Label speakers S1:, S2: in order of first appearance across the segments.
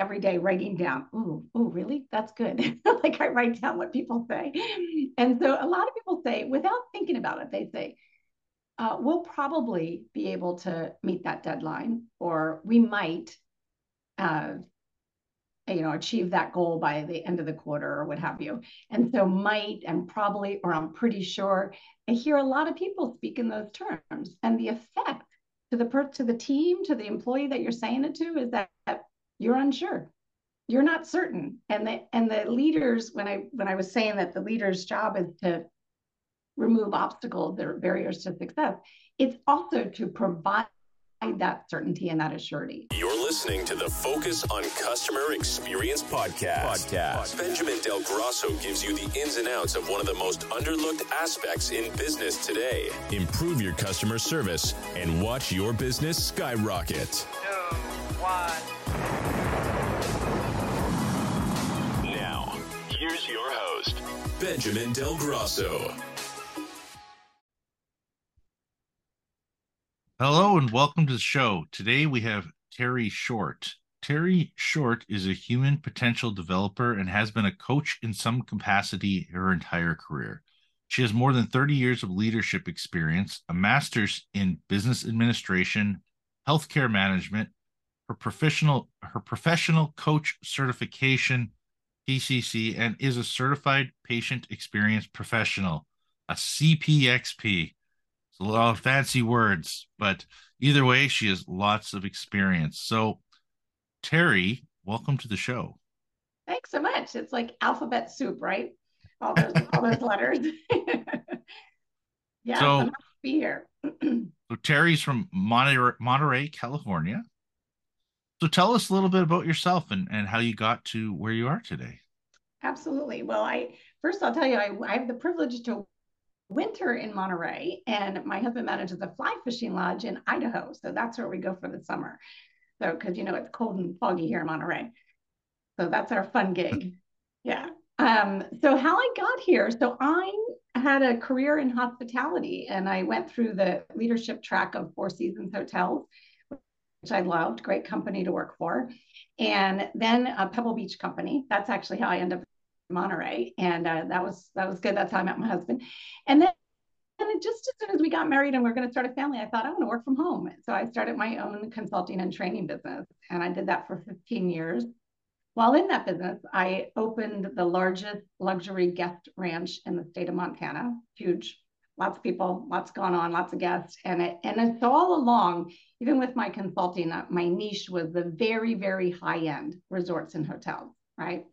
S1: every day writing down, oh, oh, really? That's good. like I write down what people say. And so a lot of people say, without thinking about it, they say, uh, we'll probably be able to meet that deadline, or we might, uh, you know, achieve that goal by the end of the quarter or what have you. And so might and probably, or I'm pretty sure. I hear a lot of people speak in those terms, and the effect to the per- to the team, to the employee that you're saying it to, is that you're unsure you're not certain and the and the leaders when i when i was saying that the leader's job is to remove obstacles or barriers to success it's also to provide that certainty and that assurity.
S2: You're listening to the Focus on Customer Experience podcast. podcast. Benjamin Del Grosso gives you the ins and outs of one of the most underlooked aspects in business today. Improve your customer service and watch your business skyrocket. Two, one. Here's your host, Benjamin Del Grosso.
S3: Hello and welcome to the show. Today we have Terre Short. Terre Short is a human potential developer and has been a coach in some capacity her entire career. She has more than 30 years of leadership experience, a master's in business administration, healthcare management, her professional her professional coach certification, PCC, and is a certified patient experience professional, a CPXP. It's a lot of fancy words, but either way, she has lots of experience. So, Terre, welcome to the show.
S1: Thanks so much. It's like alphabet soup, right? All those, all those letters. yeah, so, to be here.
S3: so Terre's from Monterey, Monterey, California. So tell us a little bit about yourself and, and how you got to where you are today.
S1: Absolutely. Well, I first I'll tell you, I, I have the privilege to winter in Monterey, and my husband manages a fly fishing lodge in Idaho. So that's where we go for the summer. So because you know it's cold and foggy here in Monterey. So that's our fun gig. Yeah. Um, so how I got here, so I had a career in hospitality and I went through the leadership track of Four Seasons Hotels which I loved, great company to work for. And then a Pebble Beach company. That's actually how I ended up in Monterey. And uh, that was that was good. That's how I met my husband. And then and just as soon as we got married and we are going to start a family, I thought I want to work from home. So I started my own consulting and training business. And I did that for 15 years. While in that business, I opened the largest luxury guest ranch in the state of Montana, huge lots of people, lots going on, lots of guests. And it, and so all along, even with my consulting, uh, my niche was the very, very high end resorts and hotels, right?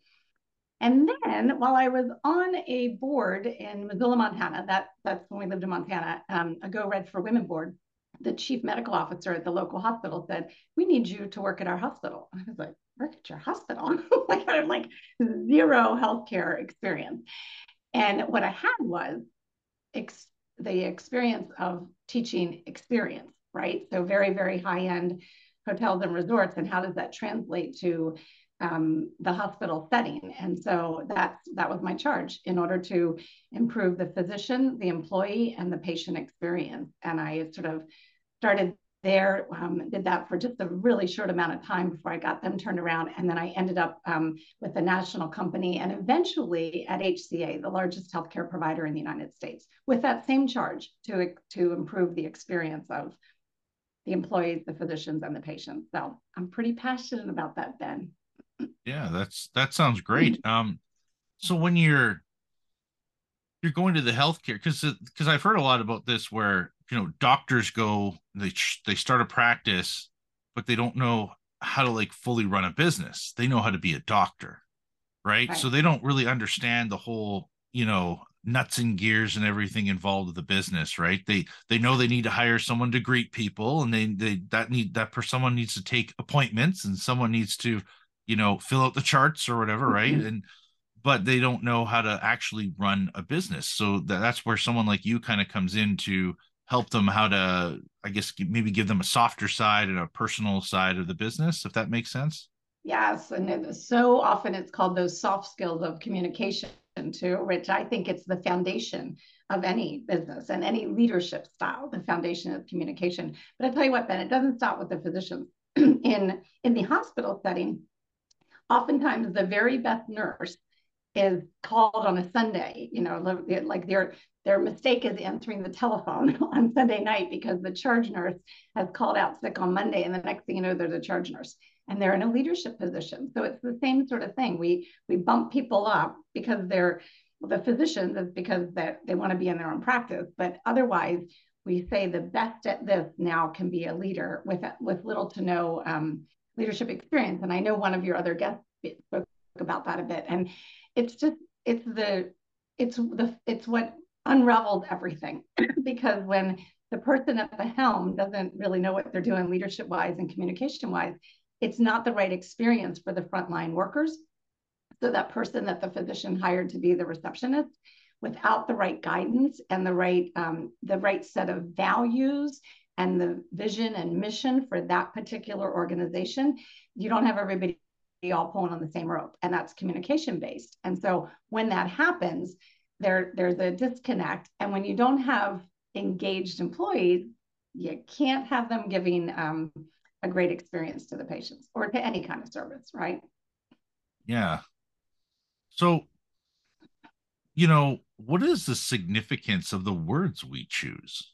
S1: And then while I was on a board in Missoula, Montana, that, that's when we lived in Montana, um, a Go Red for Women board, the chief medical officer at the local hospital said, We need you to work at our hospital. I was like, Work at your hospital? like I have like zero healthcare experience. And what I had was ex- the experience of teaching experience, right? So very, very high end hotels and resorts. And how does that translate to um, the hospital setting? And so that's that was my charge in order to improve the physician, the employee, and the patient experience. And I sort of started there, um, did that for just a really short amount of time before I got them turned around. And then I ended up um, with a national company and eventually at HCA, the largest healthcare provider in the United States, with that same charge to, to improve the experience of the employees, the physicians, and the patients. So I'm pretty passionate about that, Ben.
S3: Yeah, that's that sounds great. Um, so when you're you're going to the healthcare because because I've heard a lot about this where you know doctors go they they start a practice but they don't know how to like fully run a business. They know how to be a doctor right, right. so they don't really understand the whole you know nuts and gears and everything involved with the business right? They they know they need to hire someone to greet people and they they that need that per someone needs to take appointments and someone needs to you know fill out the charts or whatever right? Mm-hmm. and but they don't know how to actually run a business. So that, that's where someone like you kind of comes in to help them how to i guess maybe give them a softer side and a personal side of the business if that makes sense?
S1: Yes and so often it's called those soft skills of communication too which i think it's the foundation of any business and any leadership style the foundation of communication. But i tell you what ben it doesn't stop with the physicians in in the hospital setting oftentimes the very best nurse is called on a Sunday, you know, like their their mistake is answering the telephone on Sunday night because the charge nurse has called out sick on Monday, and the next thing you know, they're a charge nurse, and they're in a leadership position. So it's the same sort of thing. We we bump people up because they're the physicians is because that they want to be in their own practice, but otherwise we say the best at this now can be a leader with with little to no um, leadership experience. And I know one of your other guests spoke about that a bit, and it's just it's the it's the it's what unraveled everything. Because when the person at the helm doesn't really know what they're doing leadership wise and communication wise it's not the right experience for the frontline workers. So that person that the physician hired to be the receptionist without the right guidance and the right um, the right set of values and the vision and mission for that particular organization you don't have everybody all pulling on the same rope and that's communication based and so when that happens there there's a disconnect. And when you don't have engaged employees you can't have them giving um, a great experience to the patients or to any kind of service right?
S3: Yeah. So you know what is the significance of the words we choose?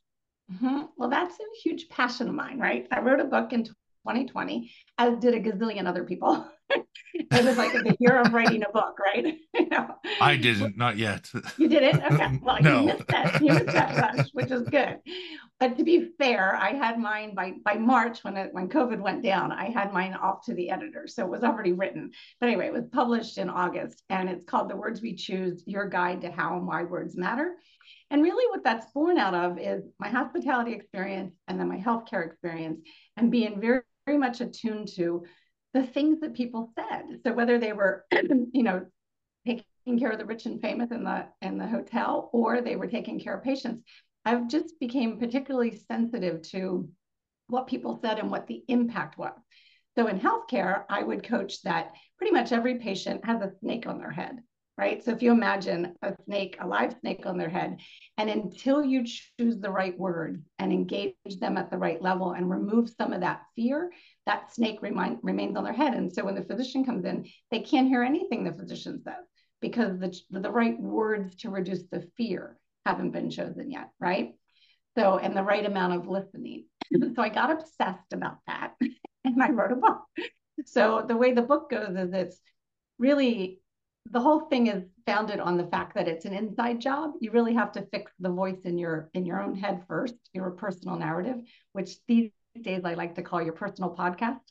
S1: Mm-hmm. well that's a huge passion of mine right? I wrote a book in 2020 as did a gazillion other people it was like the year of writing a book, right?
S3: you know? I didn't, not yet.
S1: You didn't? Okay. Well, no. you missed that. You missed that rush, which is good. But to be fair, I had mine by by March when it when COVID went down. I had mine off to the editor, so it was already written. But anyway, it was published in August, and it's called "The Words We Choose: Your Guide to How and Why Words Matter." And really, what that's born out of is my hospitality experience and then my healthcare experience, and being very very much attuned to the things that people said. So whether they were, you know, taking care of the rich and famous in the in the hotel or they were taking care of patients, I've just became particularly sensitive to what people said and what the impact was. So in healthcare, I would coach that pretty much every patient has a snake on their head, right? So if you imagine a snake, a live snake on their head, and until you choose the right word and engage them at the right level and remove some of that fear, that snake remind, remains on their head. And so when the physician comes in, they can't hear anything the physician says because the, the right words to reduce the fear haven't been chosen yet, right? So, and the right amount of listening. so I got obsessed about that and I wrote a book. So the way the book goes is it's really the whole thing is founded on the fact that it's an inside job. You really have to fix the voice in your in your own head first, your personal narrative, which these days I like to call your personal podcast,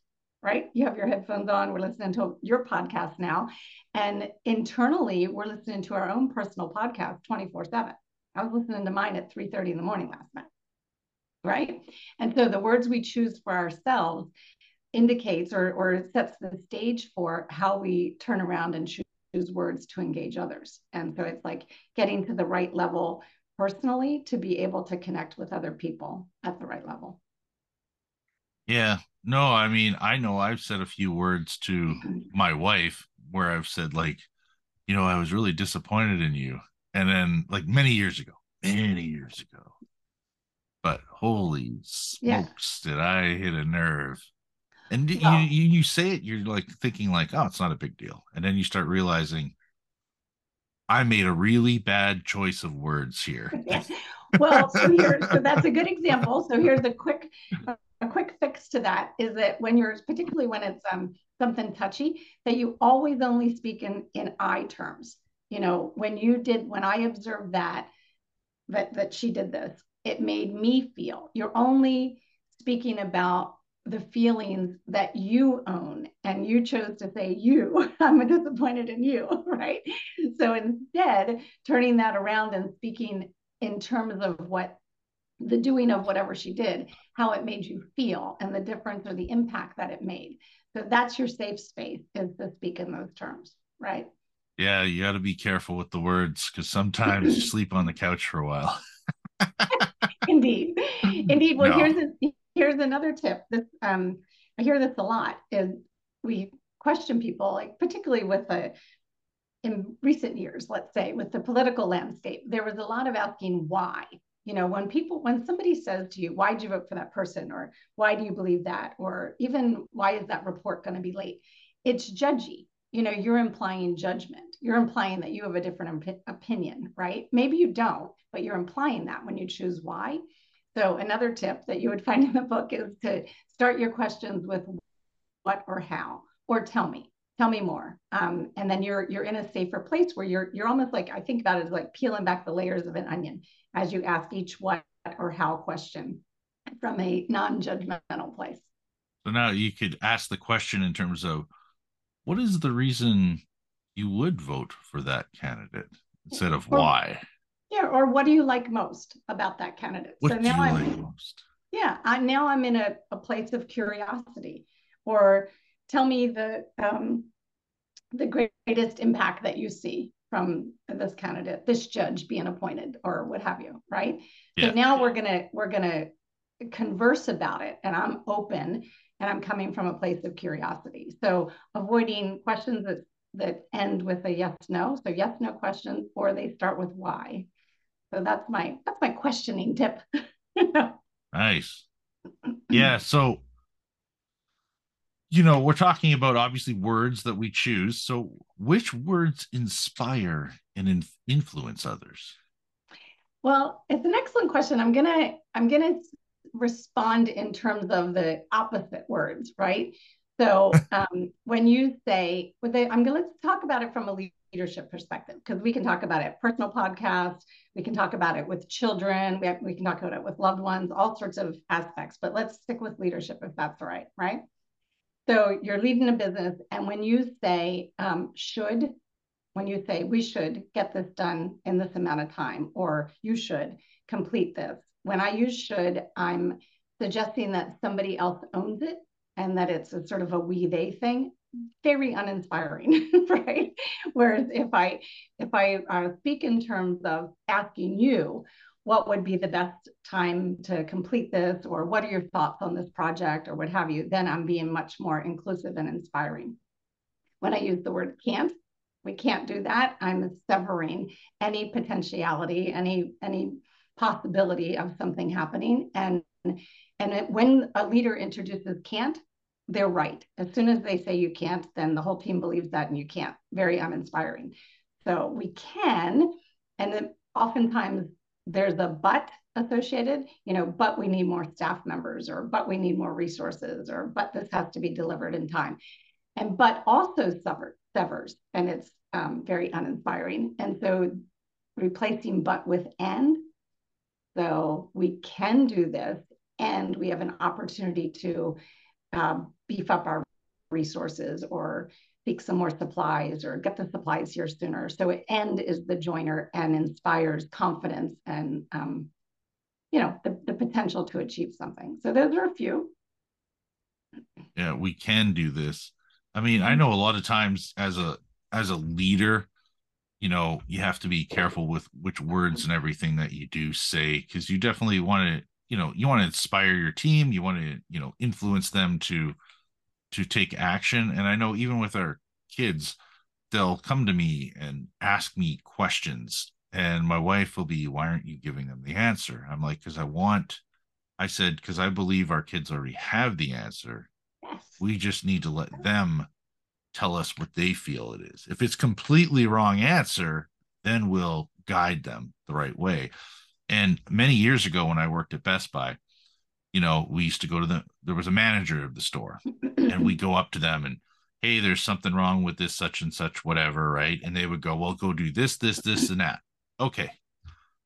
S1: right? You have your headphones on, we're listening to your podcast now. And internally, we're listening to our own personal podcast 24 7. I was listening to mine at 3 30 in the morning last night, right? And so the words we choose for ourselves indicates or, or sets the stage for how we turn around and choose words to engage others. And so it's like getting to the right level personally to be able to connect with other people at the right level.
S3: Yeah. No, I mean, I know I've said a few words to mm-hmm. my wife where I've said, like, you know, I was really disappointed in you. And then, like, many years ago, many years ago. But holy smokes, yeah. did I hit a nerve? And you, you, you say it, you're like thinking, like, oh, it's not a big deal. And then you start realizing, I made a really bad choice of words here.
S1: well, so here, so that's a good example. So here's a quick a quick fix to that is that when you're particularly when it's um, something touchy that you always only speak in in i terms you know when you did when i observed that that that she did this it made me feel you're only speaking about the feelings that you own and you chose to say you i'm disappointed in you right so instead turning that around and speaking in terms of what the doing of whatever she did, how it made you feel and the difference or the impact that it made. So that's your safe space is to speak in those terms, right?
S3: Yeah, you got to be careful with the words because sometimes you sleep on the couch for a while.
S1: Indeed, indeed. Well, no. here's a, here's another tip. This um, I hear this a lot. Is we question people, like particularly with a in recent years, let's say, with the political landscape, there was a lot of asking why you know when people when somebody says to you why did you vote for that person or why do you believe that or even why is that report going to be late it's judgy you know, you're implying judgment. You're implying that you have a different op- opinion, right? Maybe you don't, but you're implying that when you choose why. So, another tip that you would find in the book is to start your questions with what or how, or tell me, tell me more. Um, and then you're you're in a safer place where you're you're almost like I think about it as like peeling back the layers of an onion as you ask each what or how question from a non-judgmental place.
S3: So now you could ask the question in terms of what is the reason you would vote for that candidate instead of
S1: or,
S3: why?
S1: Yeah, or what do you like most about that candidate?
S3: What so now I'm, like most?
S1: Yeah, I, now I'm in a, a place of curiosity. Or tell me the um, the greatest impact that you see from this candidate, this judge being appointed, or what have you, right? Yeah. So now we're gonna we're gonna converse about it, and I'm open and I'm coming from a place of curiosity. So avoiding questions that that end with a yes no. So yes no questions, or they start with why. So that's my that's my questioning tip.
S3: nice. Yeah. So you know, we're talking about obviously words that we choose. So which words inspire and in- influence others?
S1: Well, it's an excellent question. I'm gonna I'm gonna respond in terms of the opposite words, right? So um, when you say, I'm going to talk about it from a leadership perspective because we can talk about it personal podcast, we can talk about it with children, we, have, we can talk about it with loved ones, all sorts of aspects. But let's stick with leadership if that's right, right? So you're leading a business, and when you say um, should, when you say we should get this done in this amount of time, or you should complete this, when I use should, I'm suggesting that somebody else owns it and that it's a sort of a we they thing very uninspiring right whereas if i if i uh, speak in terms of asking you what would be the best time to complete this or what are your thoughts on this project or what have you then i'm being much more inclusive and inspiring when i use the word can't we can't do that i'm severing any potentiality any any possibility of something happening. And and it, when a leader introduces can't, they're right. As soon as they say you can't, then the whole team believes that and you can't. Very uninspiring. So we can, and then oftentimes there's a but associated, you know, but we need more staff members or but we need more resources or but this has to be delivered in time. And but also sever, severs and it's um, very uninspiring. And so replacing but with and so we can do this, and we have an opportunity to um, beef up our resources or seek some more supplies or get the supplies here sooner. So end is the joiner and inspires confidence and um, you know the, the potential to achieve something. So those are a few.
S3: Yeah, we can do this. I mean, I mm-hmm. know a lot of times as a as a leader, you know you have to be careful with which words and everything that you do say because you definitely want to you know you want to inspire your team you want to you know influence them to to take action and i know even with our kids they'll come to me and ask me questions and my wife will be why aren't you giving them the answer i'm like because i want i said because i believe our kids already have the answer we just need to let them tell us what they feel it is. If it's completely wrong answer, then we'll guide them the right way. And many years ago when I worked at Best Buy, you know, we used to go to the there was a manager of the store and we go up to them and hey, there's something wrong with this such and such whatever, right? And they would go, "Well, go do this, this, this and that." Okay.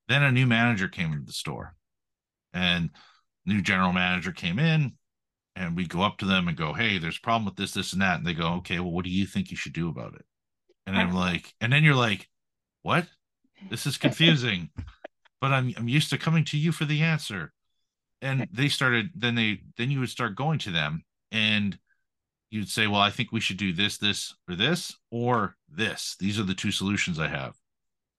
S3: Then a new manager came into the store. And new general manager came in and we go up to them and go, "Hey, there's a problem with this, this, and that," and they go, "Okay, well, what do you think you should do about it?" And I'm like, and then you're like, "What? This is confusing." But I'm I'm used to coming to you for the answer. And they started. Then they then you would start going to them, and you'd say, "Well, I think we should do this, this, or this, or this. These are the two solutions I have."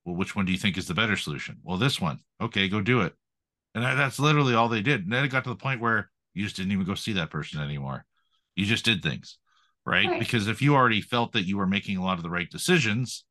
S3: Well, which one do you think is the better solution? Well, this one. Okay, go do it. And that's literally all they did. And then it got to the point where you just didn't even go see that person anymore. You just did things, right? right? Because if you already felt that you were making a lot of the right decisions,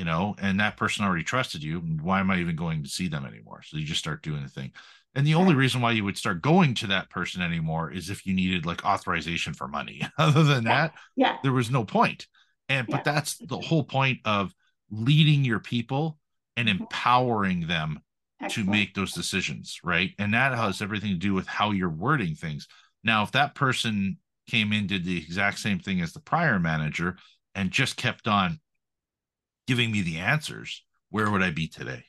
S3: you know, and that person already trusted you, why am I even going to see them anymore? So you just start doing the thing. And the only reason why you would start going to that person anymore is if you needed like authorization for money. Other than that,
S1: yeah,
S3: there was no point. And but yeah. that's the whole point of leading your people and mm-hmm. empowering them Excellent. to make those decisions, right? And that has everything to do with how you're wording things. Now, if that person came in, did the exact same thing as the prior manager, and just kept on giving me the answers, where would I be today?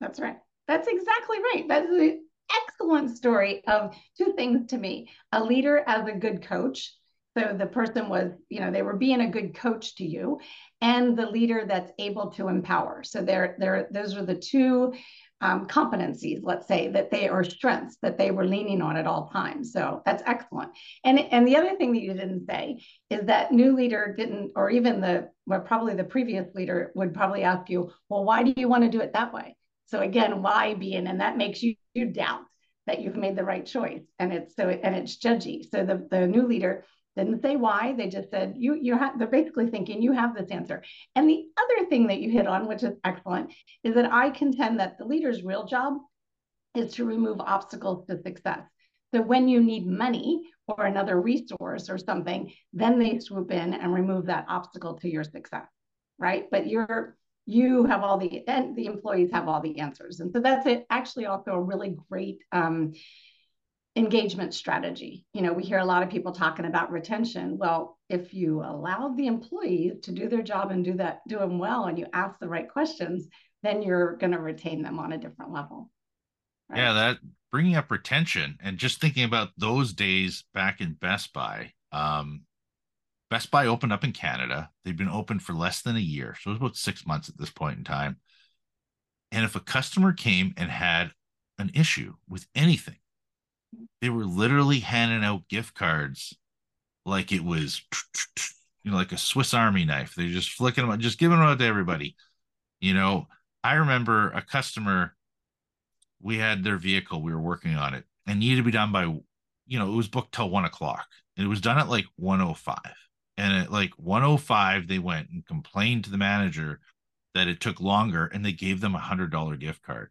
S1: That's right. That's exactly right. That's an excellent story of two things to me a leader as a good coach. So the person was, you know, they were being a good coach to you, and the leader that's able to empower. So they're, they're those are the two um, competencies, let's say, that they are strengths that they were leaning on at all times. So that's excellent. And and the other thing that you didn't say is that new leader didn't, or even the well, probably the previous leader would probably ask you, well, why do you want to do it that way? So again, why being, and that makes you, you doubt that you've made the right choice, and it's so and it's judgy. So the the new leader didn't say why. They just said you you have. They're basically thinking you have this answer. And the other thing that you hit on, which is excellent, is that I contend that the leader's real job is to remove obstacles to success. So when you need money or another resource or something, then they swoop in and remove that obstacle to your success, right? But you're you have all the and the employees have all the answers, and so that's it. Actually, also a really great um, engagement strategy. You know, we hear a lot of people talking about retention. Well, if you allow the employee to do their job and do that, do them well, and you ask the right questions, then you're going to retain them on a different level.
S3: Right? Yeah, that bringing up retention and just thinking about those days back in Best Buy. Um, Best Buy opened up in Canada. They've been open for less than a year, so it was about six months at this point in time. And if a customer came and had an issue with anything, they were literally handing out gift cards like it was you know like a swiss army knife. They're just flicking them just giving them out to everybody. You know i remember a customer we had their vehicle we were working on it and needed to be done by you know it was booked till one o'clock. It was done at like 105 and at like 105 they went and complained to the manager that it took longer and they gave them a hundred dollar gift card.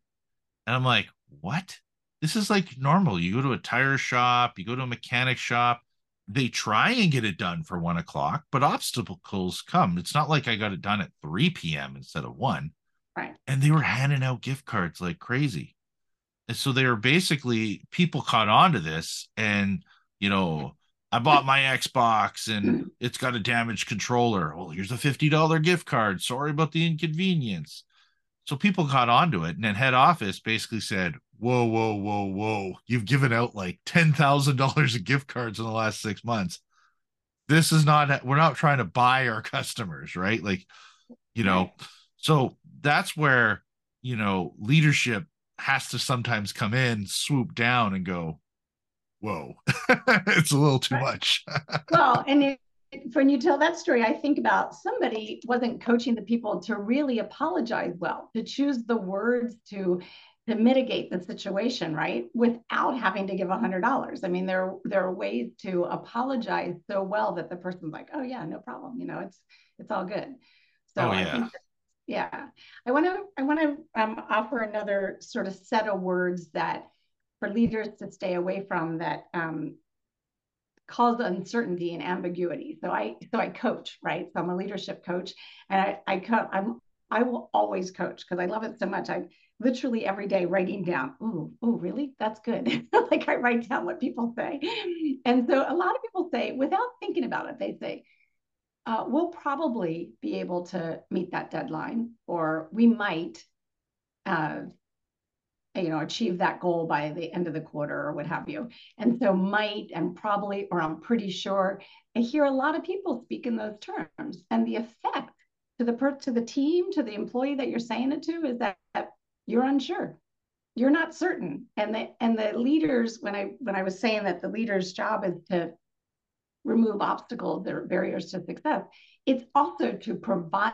S3: And i'm like what this is like normal. You go to a tire shop, you go to a mechanic shop, they try and get it done for one o'clock, but obstacles come. It's not like I got it done at 3 p.m. instead of one.
S1: Right.
S3: And they were handing out gift cards like crazy. And so they were basically people caught on to this and you know, I bought my Xbox and mm. it's got a damaged controller. Well, here's a $50 gift card. Sorry about the inconvenience. So people caught on to it. And then head office basically said, whoa, whoa, whoa, whoa, you've given out like $10,000 of gift cards in the last six months. This is not, we're not trying to buy our customers, right? Like, you know, so that's where, you know, leadership has to sometimes come in, swoop down and go, whoa, it's a little too much.
S1: well, and it, when you tell that story, I think about somebody wasn't coaching the people to really apologize well, to choose the words to to mitigate the situation, right? Without having to give a hundred dollars. I mean, there, there are ways to apologize so well that the person's like, oh yeah, no problem. You know, it's, it's all good. So oh, yeah. I think, yeah, I want to, I want to um, offer another sort of set of words that for leaders to stay away from that um, cause uncertainty and ambiguity. So I, so I coach, right? So I'm a leadership coach and I, I co- I'm, I will always coach because I love it so much. I'm literally every day writing down, oh, oh, really? That's good. like I write down what people say. And so a lot of people say, without thinking about it, they say, uh, we'll probably be able to meet that deadline, or we might, uh, you know, achieve that goal by the end of the quarter or what have you. And so might and probably, or I'm pretty sure, I hear a lot of people speak in those terms. And the effect to the per- to the team, to the employee that you're saying it to, is that you're unsure you're not certain and the and the leaders when i when i was saying that the leader's job is to remove obstacles or barriers to success it's also to provide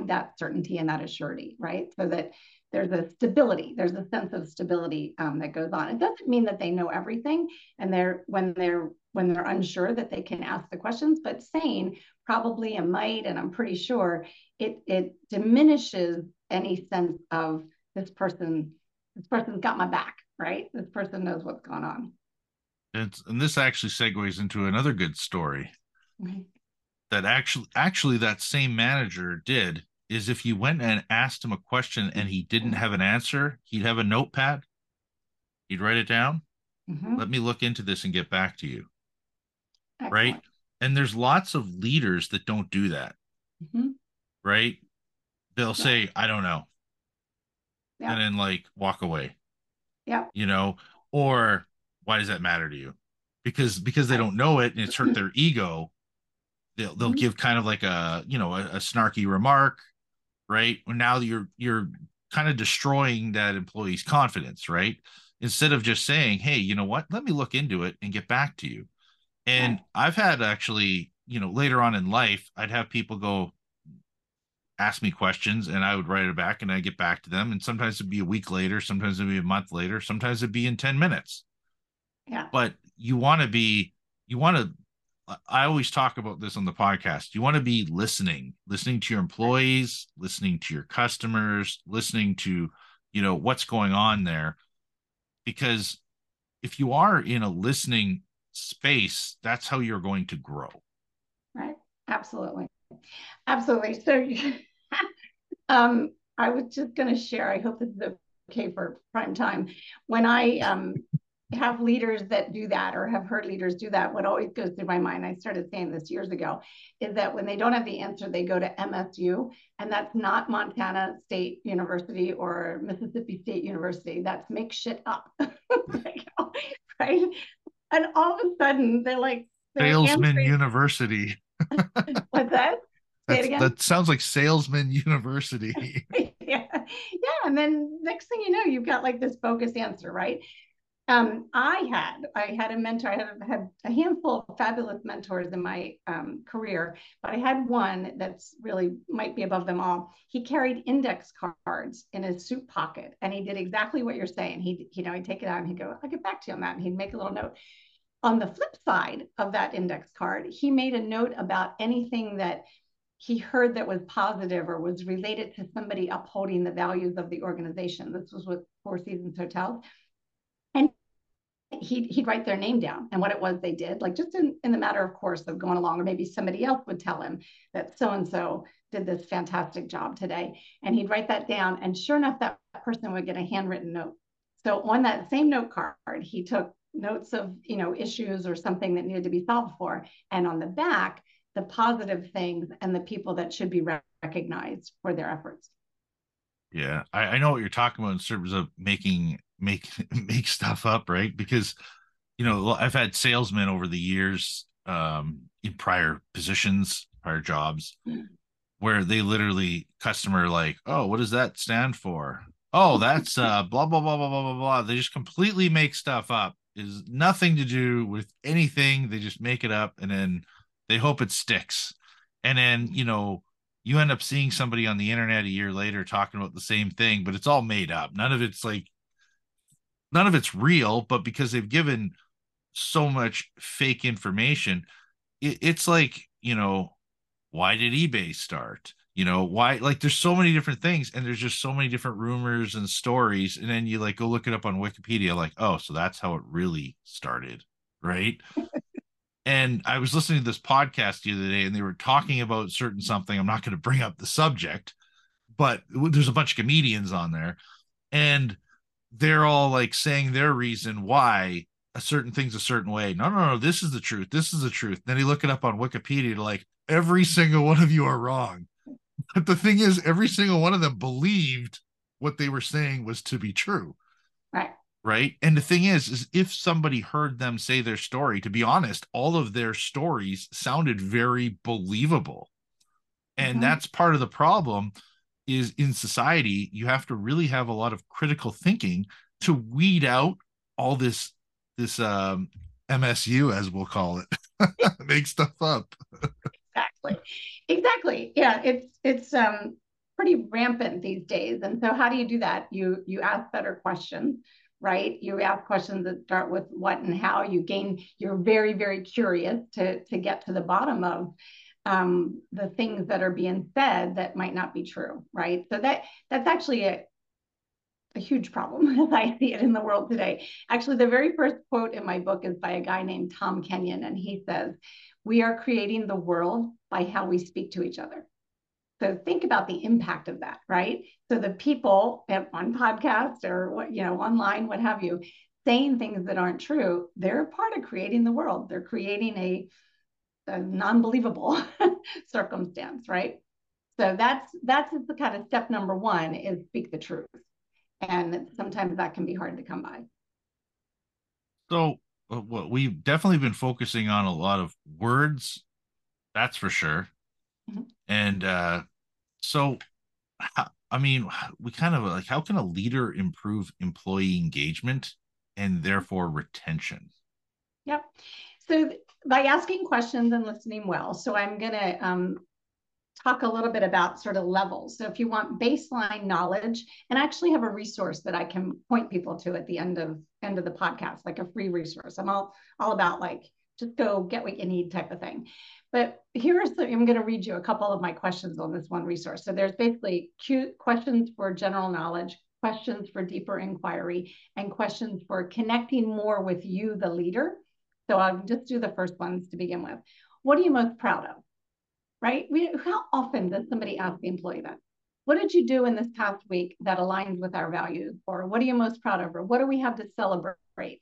S1: that certainty and that assurity right? So that there's a stability there's a sense of stability um, that goes on. It doesn't mean that they know everything and they're when they're when they're unsure that they can ask the questions but saying probably and might and i'm pretty sure it it diminishes any sense of this person this person's got my back right? This person knows what's going on.
S3: It's, and this actually segues into another good story. Mm-hmm. That actually actually that same manager did is if you went and asked him a question and he didn't have an answer, he'd have a notepad. He'd write it down. Mm-hmm. Let me look into this and get back to you. Excellent. Right. And there's lots of leaders that don't do that. Mm-hmm. Right. They'll yeah. say, I don't know. Yeah. And then like walk away.
S1: Yeah.
S3: You know, or why does that matter to you? Because because they don't know it and it's hurt their ego. They'll they'll mm-hmm. give kind of like a you know a, a snarky remark right? Now you're you're kind of destroying that employee's confidence, right? Instead of just saying, "Hey, you know what? Let me look into it and get back to you." And I've had actually, you know, later on in life, I'd have people go ask me questions and I would write it back and I get back to them. And sometimes it'd be a week later, sometimes it'd be a month later, sometimes it'd be in 10 minutes.
S1: Yeah.
S3: But you want to be, you want to I always talk about this on the podcast. You want to be listening, listening to your employees, listening to your customers, listening to, you know, what's going on there. Because if you are in a listening space, that's how you're going to grow.
S1: Right. Absolutely. Absolutely. So um I was just going to share, I hope this is okay for prime time. When I um have leaders that do that or have heard leaders do that, what always goes through my mind, I started saying this years ago, is that when they don't have the answer, they go to MSU, and that's not Montana State University or Mississippi State University. That's make shit up. right? And all of a sudden, they're like,
S3: Salesman answering... University.
S1: What's that?
S3: that sounds like Salesman University.
S1: yeah. Yeah. And then next thing you know, you've got like this focused answer, right? Um, I had I had a mentor. I had, had a handful of fabulous mentors in my um, career, but I had one that's really might be above them all. He carried index cards in his suit pocket, and he did exactly what you're saying. He, you know, he'd take it out and he'd go, "I'll get back to you on that," and he'd make a little note. On the flip side of that index card, he made a note about anything that he heard that was positive or was related to somebody upholding the values of the organization. This was with Four Seasons Hotels he'd, he'd write their name down and what it was they did, like just in, in the matter of course of going along, or maybe somebody else would tell him that so and so did this fantastic job today. And he'd write that down. And sure enough, that person would get a handwritten note. So on that same note card, he took notes of you know issues or something that needed to be solved for. And on the back, the positive things and the people that should be recognized for their efforts.
S3: Yeah, I, I know what you're talking about in terms of making make make stuff up, right? Because you know, I've had salesmen over the years um in prior positions, prior jobs, mm. where they literally customer like, oh, what does that stand for? Oh, that's uh blah blah blah blah blah blah blah. They just completely make stuff up. Is nothing to do with anything. They just make it up and then they hope it sticks. And then, you know, you end up seeing somebody on the internet a year later talking about the same thing, but it's all made up. None of it's like none of it's real, but because they've given so much fake information, it, it's like, you know, why did eBay start? You know, why like there's so many different things and there's just so many different rumors and stories. And then you like go look it up on Wikipedia, like, oh, so that's how it really started, right? and I was listening to this podcast the other day and they were talking about certain something. I'm not going to bring up the subject, but there's a bunch of comedians on there. And they're all like saying their reason why a certain thing's a certain way. No, no, no, this is the truth. This is the truth. Then you look it up on Wikipedia to like every single one of you are wrong. But the thing is, every single one of them believed what they were saying was to be true.
S1: Right.
S3: Right. And the thing is, is if somebody heard them say their story, to be honest, all of their stories sounded very believable. And mm-hmm. that's part of the problem is in society you have to really have a lot of critical thinking to weed out all this this um msu as we'll call it. Make stuff up.
S1: Exactly. Exactly. Yeah it's it's um pretty rampant these days. And so how do you do that? You you ask better questions right? You ask questions that start with what and how. You gain you're very very curious to to get to the bottom of um, the things that are being said that might not be true, right? So that that's actually a, a huge problem as I see it in the world today. Actually, the very first quote in my book is by a guy named Tom Kenyon, and he says, we are creating the world by how we speak to each other. So think about the impact of that, right? So the people on podcast or what, you know, online, what have you, saying things that aren't true, they're part of creating the world. They're creating a, a non-believable circumstance, right? So that's that's the kind of step number one is speak the truth. And sometimes that can be hard to come by.
S3: So uh, well, we've definitely been focusing on a lot of words, that's for sure. Mm-hmm. And uh, so, I mean, we kind of like how can a leader improve employee engagement and therefore retention?
S1: Yep. So by asking questions and listening well. So I'm going to um, talk a little bit about sort of levels. So if you want baseline knowledge, and I actually have a resource that I can point people to at the end of end of the podcast, like a free resource. I'm all all about like just go get what you need type of thing. But here's the, I'm going to read you a couple of my questions on this one resource. So there's basically questions for general knowledge, questions for deeper inquiry, and questions for connecting more with you, the leader. So I'll just do the first ones to begin with. What are you most proud of? right? We, how often does somebody ask the employee that? What did you do in this past week that aligns with our values? Or what are you most proud of? Or what do we have to celebrate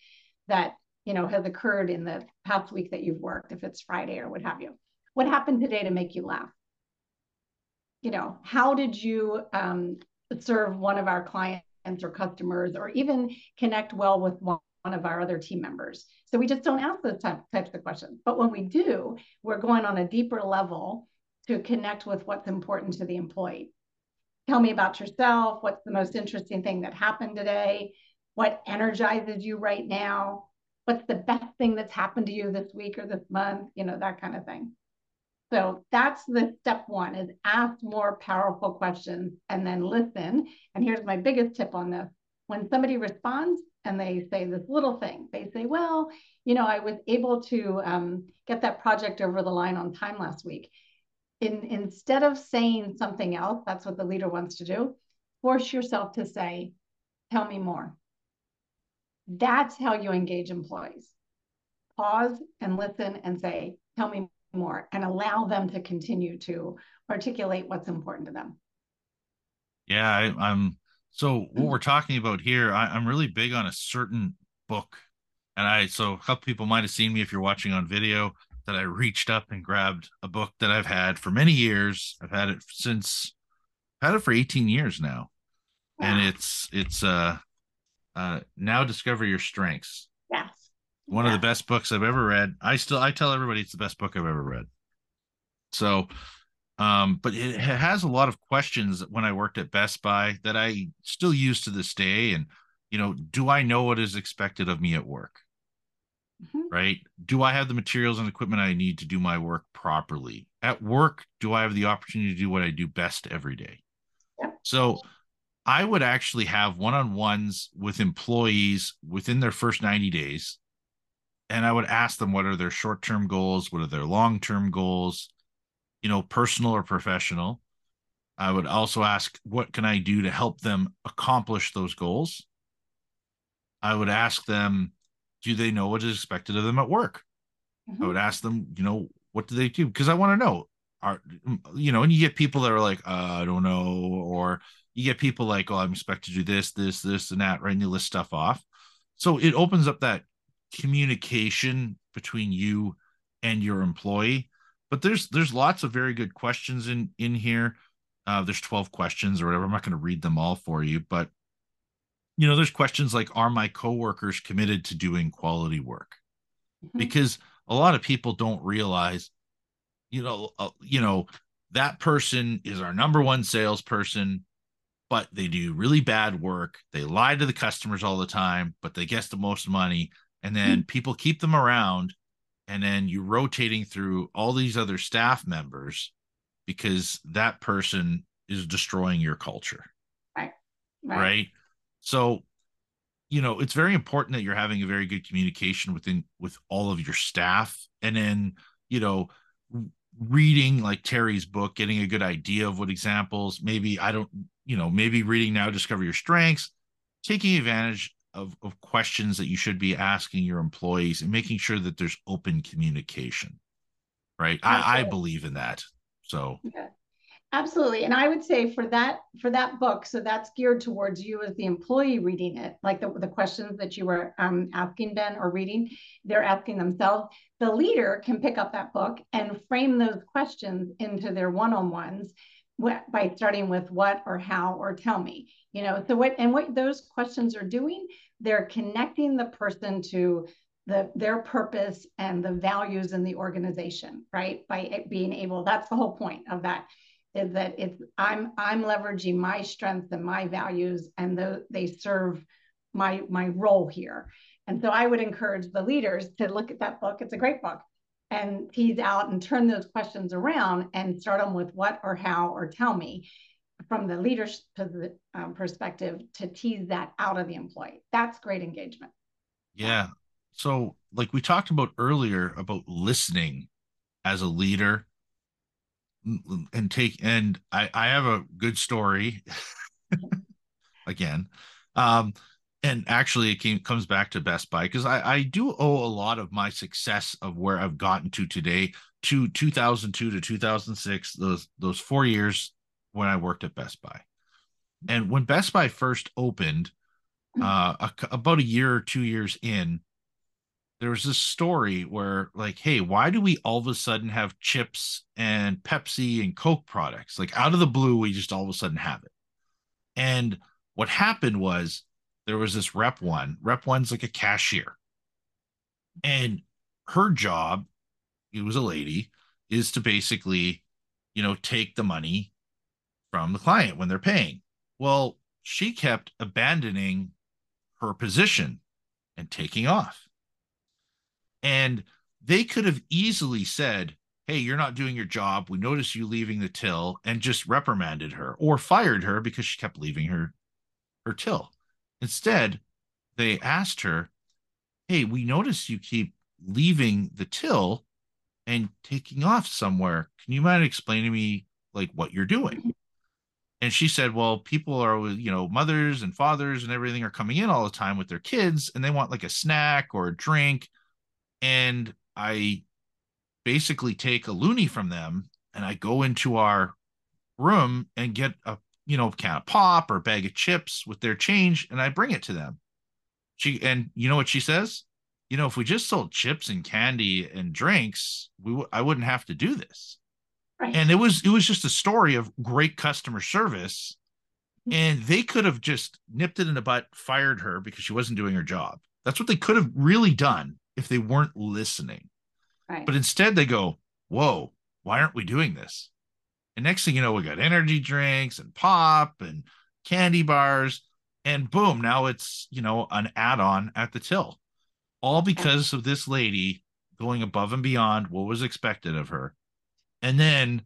S1: that you know has occurred in the past week that you've worked, if it's Friday or what have you? What happened today to make you laugh? You know, how did you um, serve one of our clients or customers, or even connect well with one one of our other team members. So we just don't ask those type, types of questions. But when we do, we're going on a deeper level to connect with what's important to the employee. Tell me about yourself. What's the most interesting thing that happened today? What energizes you right now? What's the best thing that's happened to you this week or this month? You know, that kind of thing. So that's the step one is ask more powerful questions and then listen. And here's my biggest tip on this. When somebody responds and they say this little thing, they say, well, you know, I was able to um, get that project over the line on time last week in, instead of saying something else, that's what the leader wants to do, force yourself to say, tell me more. That's how you engage employees. Pause and listen and say, tell me more, and allow them to continue to articulate what's important to them.
S3: Yeah, I, am So what we're talking about here, I, I'm really big on a certain book, and I so a couple people might have seen me if you're watching on video that I reached up and grabbed a book that I've had for many years. I've had it since I've had it for 18 years now. Wow. And it's it's uh uh now discover your strengths.
S1: Yes.
S3: One of the best books I've ever read. I still I tell everybody it's the best book I've ever read. So um but it has a lot of questions when I worked at Best Buy that I still use to this day and you know, do I know what is expected of me at work? mm-hmm. right? Do I have the materials and equipment I need to do my work properly? At work, do I have the opportunity to do what I do best every day? So I would actually have one on ones with employees within their first 90 days. And I would ask them what are their short term goals? What are their long term goals? You know, personal or professional. I would also ask, what can I do to help them accomplish those goals? I would ask them, do they know what is expected of them at work? Mm-hmm. I would ask them, you know, what do they do? Because I want to know. Are you know, and you get people that are like, uh, I don't know, or you get people like, oh, I'm expected to do this, this, this, and that, right? And you list stuff off. So it opens up that communication between you and your employee. But there's there's lots of very good questions in in here. Uh, there's 12 questions or whatever. I'm not going to read them all for you, but you know, there's questions like, are my coworkers committed to doing quality work? Mm-hmm. Because a lot of people don't realize, you know, uh, you know, that person is our number one salesperson, but they do really bad work. They lie to the customers all the time, but they get the most money. And then mm-hmm. people keep them around. And then you're rotating through all these other staff members because that person is destroying your culture.
S1: Right.
S3: Right. right? So, you know, it's very important that you're having a very good communication within with all of your staff and then, you know, reading like Terre's book, getting a good idea of what examples, maybe I don't, you know, maybe reading now discover your strengths, taking advantage of, of questions that you should be asking your employees and making sure that there's open communication. right I, I believe in that so
S1: yeah. Absolutely. And I would say for that for that book, so that's geared towards you as the employee reading it, like the, the questions that you were um, asking Ben or reading, they're asking themselves. The leader can pick up that book and frame those questions into their one-on-ones by starting with what or how or tell me. You know, so what and what those questions are doing, they're connecting the person to the their purpose and the values in the organization, right? By being able, that's the whole point of that is that it's I'm I'm leveraging my strengths and my values, and the, they serve my my role here. And so I would encourage the leaders to look at that book. It's a great book, and tease out and turn those questions around and start them with what or how or tell me from the leadership um, perspective to tease that out of the employee. That's great engagement.
S3: Yeah. So, like we talked about earlier about listening as a leader and take and I I have a good story again. Um and actually it came, comes back to Best Buy because I, I do owe a lot of my success of where I've gotten to today to 2002 to 2006 those those 4 years when I worked at Best Buy. And when Best Buy first opened uh a, about a year or 2 years in there was this story where like hey why do we all of a sudden have chips and pepsi and coke products? Like out of the blue we just all of a sudden have it. And what happened was there was this rep one rep one's like a cashier and her job it was a lady is to basically you know take the money from the client when they're paying well she kept abandoning her position and taking off and they could have easily said, Hey, you're not doing your job. We notice you leaving the till and just reprimanded her or fired her because she kept leaving her her till. Instead, they asked her, Hey, we notice you keep leaving the till and taking off somewhere. Can you mind explaining to me like what you're doing? Mm-hmm. And she said, Well, people are, you know, mothers and fathers and everything are coming in all the time with their kids and they want like a snack or a drink and I basically take a loonie from them and I go into our room and get a you know can of pop or bag of chips with their change and I bring it to them. She and you know what she says? You know, if we just sold chips and candy and drinks, we w- I wouldn't have to do this. Right. And it was it was just a story of great customer service mm-hmm. and they could have just nipped it in the butt, fired her because she wasn't doing her job. That's what they could have really done if they weren't listening. Right. But instead they go, whoa, why aren't we doing this? And next thing you know, we got energy drinks and pop and candy bars. And boom, now it's, you know, an add on at the till. All because of this lady going above and beyond what was expected of her. And then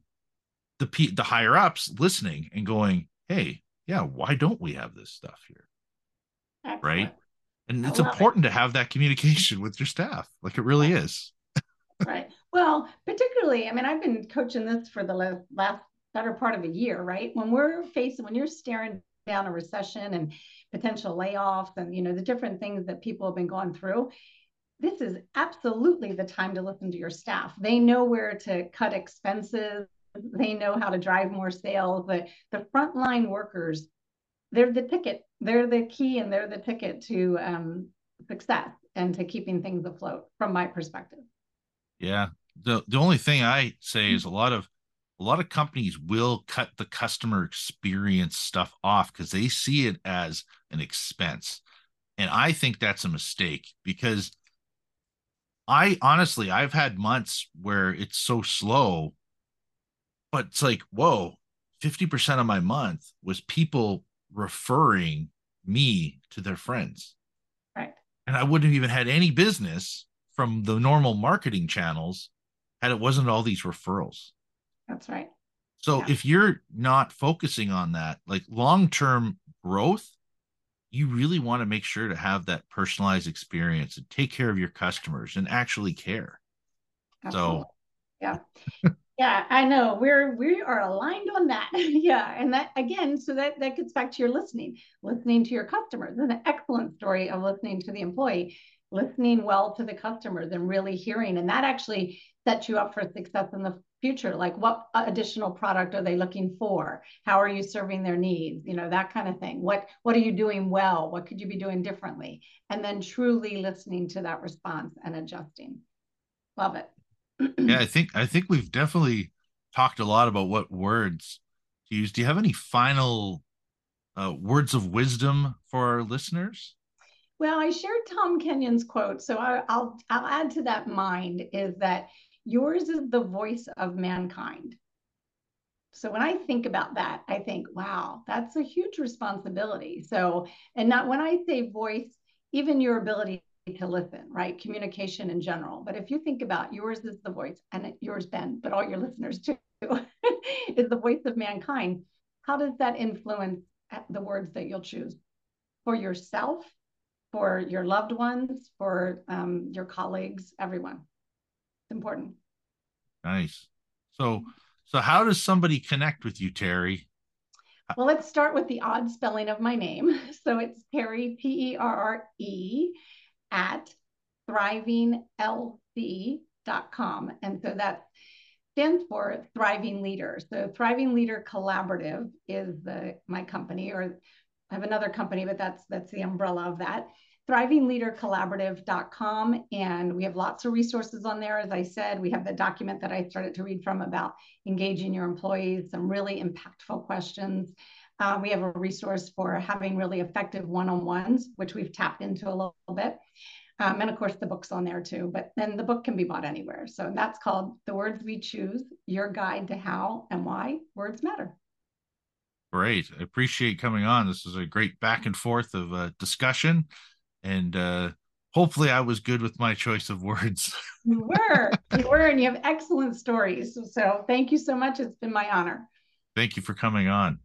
S3: the P- the higher ups listening and going, "Hey, yeah, why don't we have this stuff here?" Excellent. Right? and it's important it. to have that communication with your staff like it really is
S1: right well particularly i mean i've been coaching this for the last better part of a year right? When we're facing when you're staring down a recession and potential layoffs and you know the different things that people have been going through this is absolutely the time to listen to your staff. They know where to cut expenses. They know how to drive more sales the the frontline workers they're the ticket they're the key and they're the ticket to um, success and to keeping things afloat from my perspective.
S3: Yeah the the only thing i say is a mm-hmm. lot of a lot of companies will cut the customer experience stuff off because they see it as an expense and i think that's a mistake because i honestly i've had months where it's so slow but it's like whoa 50% of my month was people referring me to their friends.
S1: Right.
S3: And I wouldn't have even had any business from the normal marketing channels had it wasn't all these referrals.
S1: That's right.
S3: So yeah. if you're not focusing on that, like long-term growth, you really want to make sure to have that personalized experience and take care of your customers and actually care. Absolutely. So
S1: yeah. Yeah, I know. We're we are aligned on that. yeah, and that again, so that that gets back to your listening, listening to your customers. and An excellent story of listening to the employee, listening well to the customers, and really hearing. And that actually set you up for success in the future? Like what additional product are they looking for? How are you serving their needs? You know that kind of thing. What what are you doing well? What could you be doing differently? And then truly listening to that response and adjusting. Love it.
S3: Yeah i think i think we've definitely talked a lot about what words to use. Do you have any final uh, words of wisdom for our listeners?
S1: Well i shared tom kenyon's quote so I, i'll i'll add to that mind is that yours is the voice of mankind. So when I think about that, I think, wow, that's a huge responsibility. So, and not when I say voice, even your ability to listen, right? Communication in general. But if you think about yours is the voice, and yours, Ben, but all your listeners too, is the voice of mankind. How does that influence the words that you'll choose for yourself, for your loved ones, for um, your colleagues, everyone? Important.
S3: Nice. So, so how does somebody connect with you, Terre?
S1: Well, let's start with the odd spelling of my name. So it's Terre, T E R R E, at thrivinglc.com. And so that stands for Thriving Leader. So Thriving Leader Collaborative is the my company, or I have another company, but that's that's the umbrella of that thrivingleadercollaborative.com. And we have lots of resources on there. As I said, we have the document that I started to read from about engaging your employees, some really impactful questions. Uh, we have a resource for having really effective one on ones, which we've tapped into a little bit. Um, and of course, the book's on there too. But then the book can be bought anywhere. So that's called The Words We Choose Your Guide to How and Why Words Matter.
S3: Great. I appreciate coming on. This is a great back and forth of uh, discussion and uh, hopefully I was good with my choice of words.
S1: you were, you were, and you have excellent stories. So thank you so much. It's been my honor.
S3: Thank you for coming on.